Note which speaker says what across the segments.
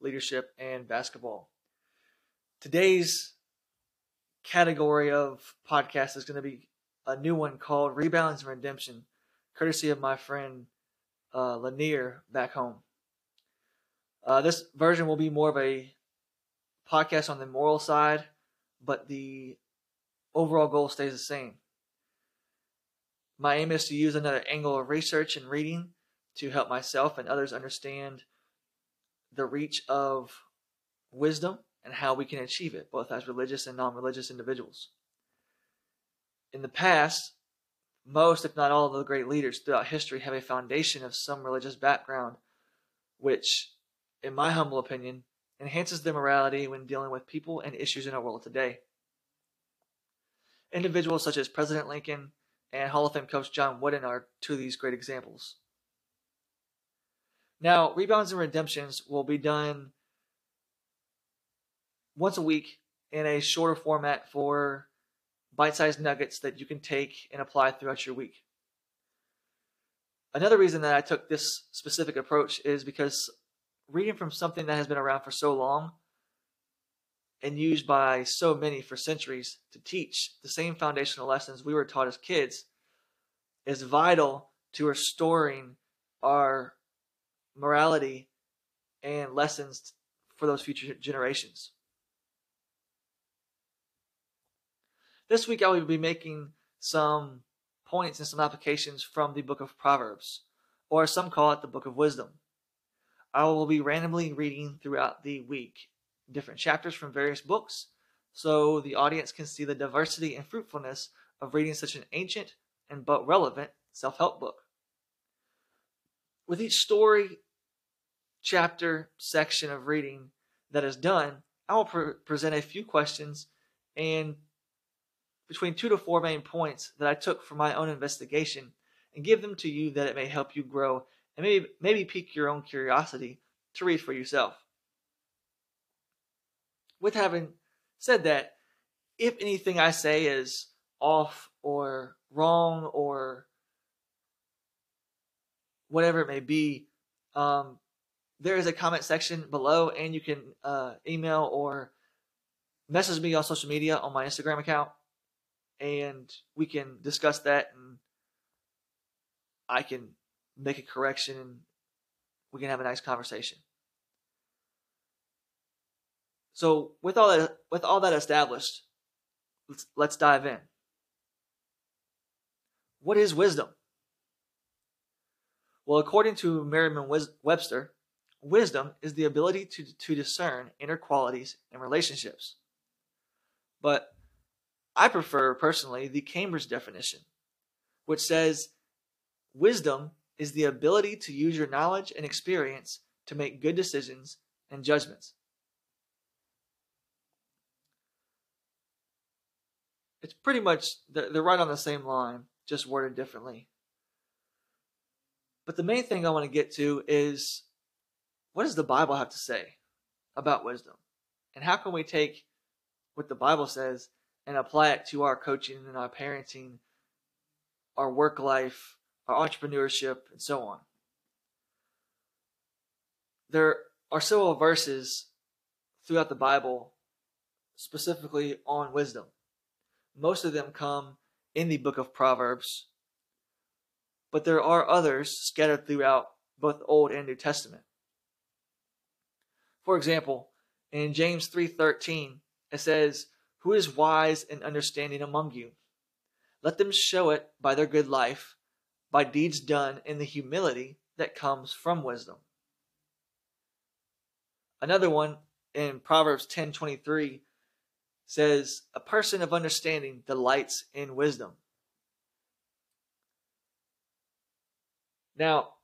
Speaker 1: leadership, and basketball. Today's category of podcast is going to be a new one called Rebounds and Redemption, courtesy of my friend uh, Lanier back home. Uh, this version will be more of a podcast on the moral side, but the overall goal stays the same. My aim is to use another angle of research and reading to help myself and others understand the reach of wisdom and how we can achieve it, both as religious and non religious individuals. In the past, most, if not all, of the great leaders throughout history have a foundation of some religious background, which, in my humble opinion, enhances their morality when dealing with people and issues in our world today. Individuals such as President Lincoln and Hall of Fame coach John Wooden are two of these great examples. Now, rebounds and redemptions will be done once a week in a shorter format for bite sized nuggets that you can take and apply throughout your week. Another reason that I took this specific approach is because reading from something that has been around for so long and used by so many for centuries to teach the same foundational lessons we were taught as kids is vital to restoring our morality and lessons for those future generations. This week I will be making some points and some applications from the book of Proverbs, or some call it the book of wisdom. I will be randomly reading throughout the week different chapters from various books so the audience can see the diversity and fruitfulness of reading such an ancient and but relevant self help book. With each story chapter section of reading that is done, I will pre- present a few questions and between two to four main points that I took from my own investigation and give them to you that it may help you grow and maybe maybe pique your own curiosity to read for yourself. With having said that, if anything I say is off or wrong or whatever it may be, um, there is a comment section below, and you can uh, email or message me on social media on my Instagram account, and we can discuss that, and I can make a correction, and we can have a nice conversation. So, with all that, with all that established, let's, let's dive in. What is wisdom? Well, according to Merriam-Webster, Wisdom is the ability to, to discern inner qualities and relationships. But I prefer personally the Cambridge definition, which says wisdom is the ability to use your knowledge and experience to make good decisions and judgments. It's pretty much, they're right on the same line, just worded differently. But the main thing I want to get to is what does the Bible have to say about wisdom? And how can we take what the Bible says and apply it to our coaching and our parenting, our work life, our entrepreneurship, and so on? There are several verses throughout the Bible specifically on wisdom. Most of them come in the book of Proverbs, but there are others scattered throughout both Old and New Testament. For example, in James 3:13, it says, "Who is wise and understanding among you? Let them show it by their good life, by deeds done in the humility that comes from wisdom." Another one in Proverbs 10:23 says, "A person of understanding delights in wisdom." Now,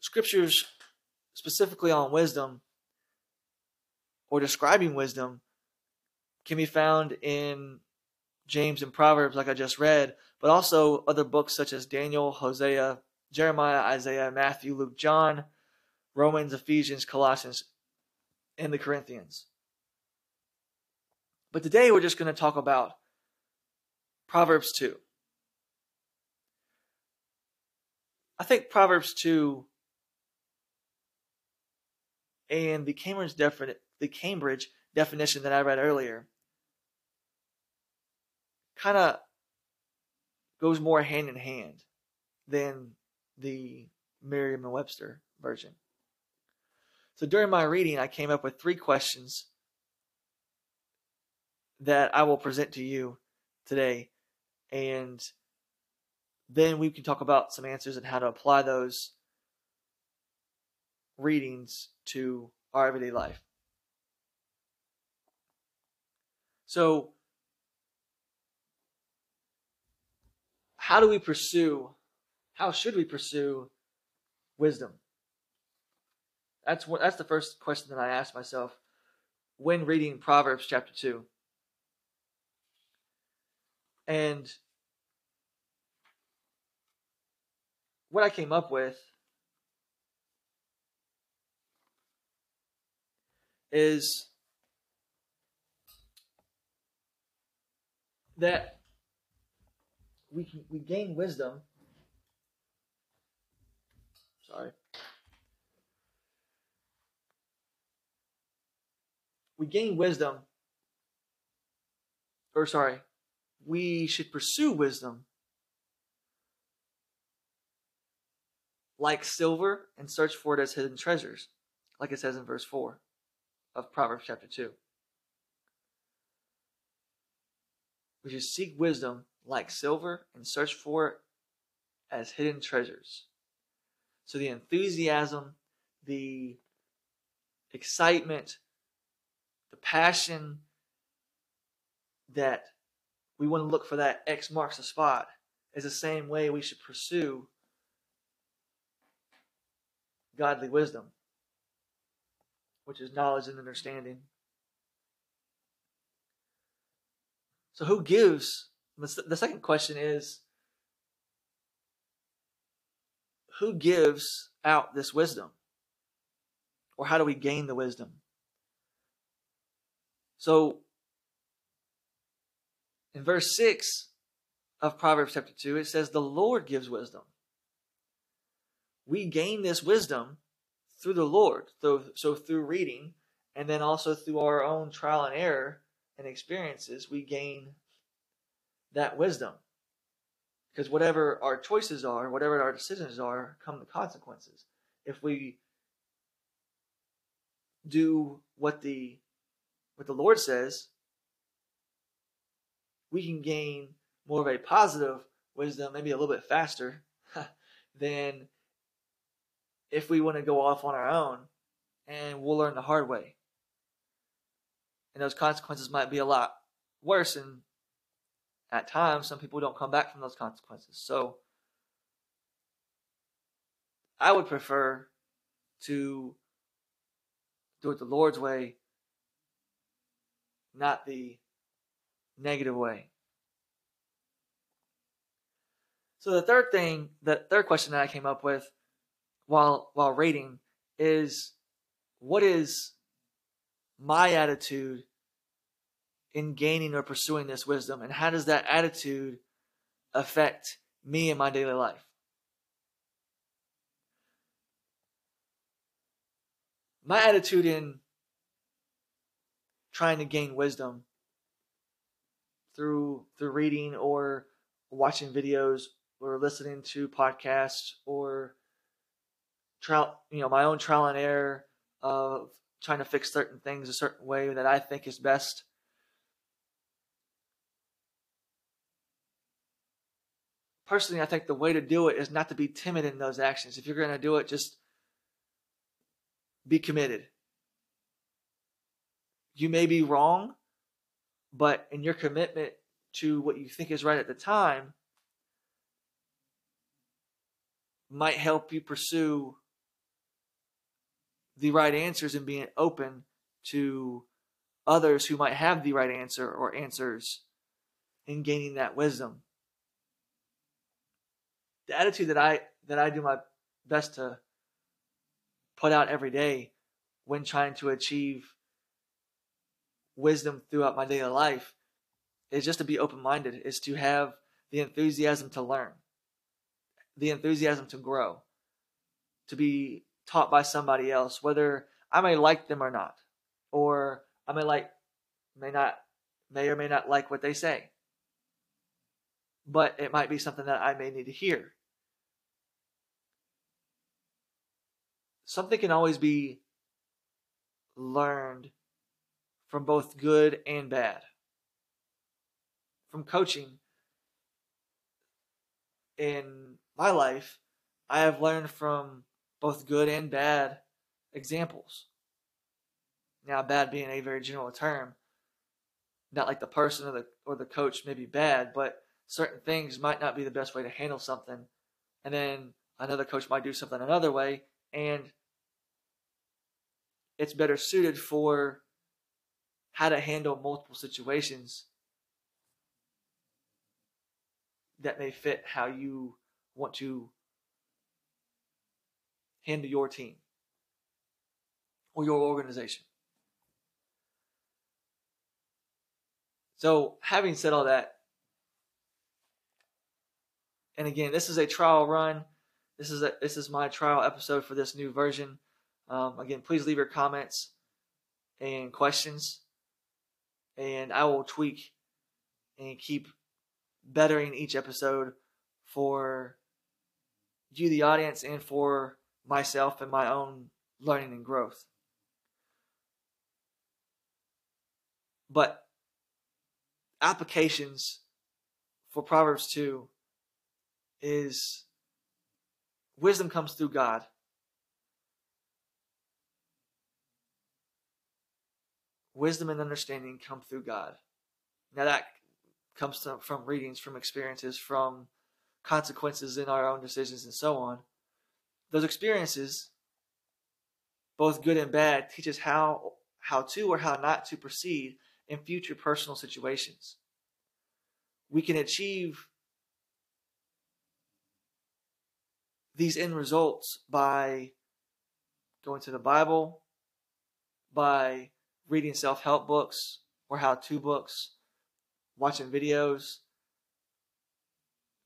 Speaker 1: scriptures specifically on wisdom or describing wisdom can be found in James and Proverbs, like I just read, but also other books such as Daniel, Hosea, Jeremiah, Isaiah, Matthew, Luke, John, Romans, Ephesians, Colossians, and the Corinthians. But today we're just going to talk about Proverbs 2. I think Proverbs 2 and the Cambridge, the Cambridge definition that I read earlier kind of goes more hand in hand than the Merriam Webster version. So during my reading, I came up with three questions that I will present to you today. And then we can talk about some answers and how to apply those readings to our everyday life. So, how do we pursue, how should we pursue wisdom? That's what that's the first question that I asked myself when reading Proverbs chapter 2. And what I came up with is that we can, we gain wisdom. Sorry. We gain wisdom, or sorry, we should pursue wisdom like silver and search for it as hidden treasures, like it says in verse 4 of Proverbs chapter 2. We should seek wisdom like silver and search for it as hidden treasures. So the enthusiasm, the excitement, the passion that we want to look for that X marks the spot is the same way we should pursue godly wisdom which is knowledge and understanding. So, who gives? The second question is who gives out this wisdom? Or how do we gain the wisdom? So, in verse 6 of Proverbs chapter 2, it says, The Lord gives wisdom. We gain this wisdom through the Lord. So, so through reading, and then also through our own trial and error and experiences, we gain that wisdom. Because whatever our choices are, whatever our decisions are, come the consequences. If we do what the what the Lord says, we can gain more of a positive wisdom, maybe a little bit faster than if we want to go off on our own and we'll learn the hard way. And those consequences might be a lot worse. And at times, some people don't come back from those consequences. So I would prefer to do it the Lord's way, not the negative way. So the third thing, the third question that I came up with while while rating is what is my attitude in gaining or pursuing this wisdom and how does that attitude affect me in my daily life my attitude in trying to gain wisdom through through reading or watching videos or listening to podcasts or trial, you know, my own trial and error of trying to fix certain things a certain way that I think is best. Personally, I think the way to do it is not to be timid in those actions. If you're going to do it, just be committed. You may be wrong, but in your commitment to what you think is right at the time might help you pursue the right answers and being open to others who might have the right answer or answers in gaining that wisdom. The attitude that I that I do my best to put out every day when trying to achieve wisdom throughout my daily life is just to be open minded, is to have the enthusiasm to learn, the enthusiasm to grow, to be taught by somebody else, whether I may like them or not, or I may like, may not, may or may not like what they say. But it might be something that I may need to hear. Something can always be learned from both good and bad. From coaching in my life, I have learned from both good and bad examples. Now, bad being a very general term, not like the person or the or the coach may be bad, but certain things might not be the best way to handle something, and then another coach might do something another way, and it's better suited for how to handle multiple situations that may fit how you want to handle your team or your organization. So, having said all that, and again, this is a trial run. This is a this is my trial episode for this new version. Um, again, please leave your comments and questions, and I will tweak and keep bettering each episode for you, the audience, and for myself and my own learning and growth. But applications for Proverbs 2 is wisdom comes through God. Wisdom and understanding come through God. Now that comes from readings, from experiences, from consequences in our own decisions, and so on. Those experiences, both good and bad, teach us how how to or how not to proceed in future personal situations. We can achieve these end results by going to the Bible, by reading self help books or how to books, watching videos.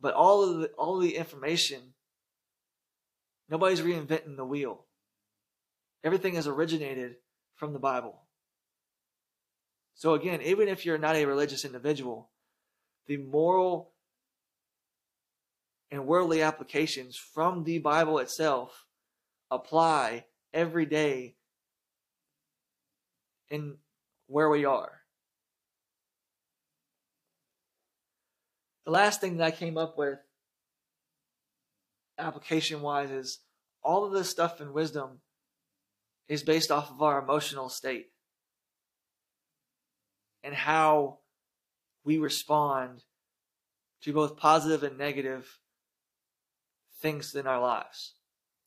Speaker 1: But all of the all of the information, nobody's reinventing the wheel. Everything is originated from the Bible. So again, even if you're not a religious individual, the moral and worldly applications from the Bible itself apply every day in where we are. The last thing that I came up with application wise is all of this stuff in wisdom is based off of our emotional state and how we respond to both positive and negative things in our lives.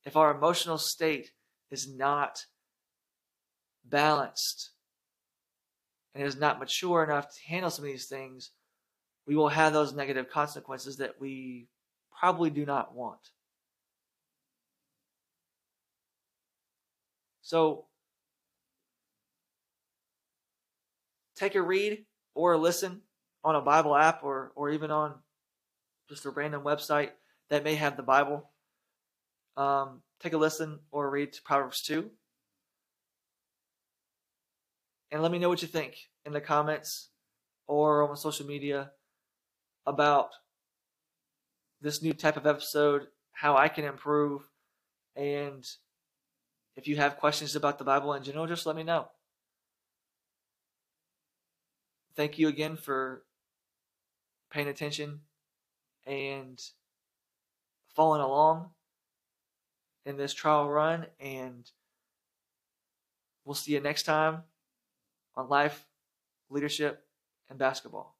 Speaker 1: If our emotional state is not balanced and is not mature enough to handle some of these things, we will have those negative consequences that we probably do not want. So, take a read or a listen on a Bible app or, or even on just a random website that may have the Bible. Um, take a listen or read Proverbs 2. And let me know what you think in the comments or on social media about this new type of episode, how I can improve, and if you have questions about the Bible in general, just let me know. Thank you again for paying attention and following along in this trial run. And we'll see you next time on life, leadership, and basketball.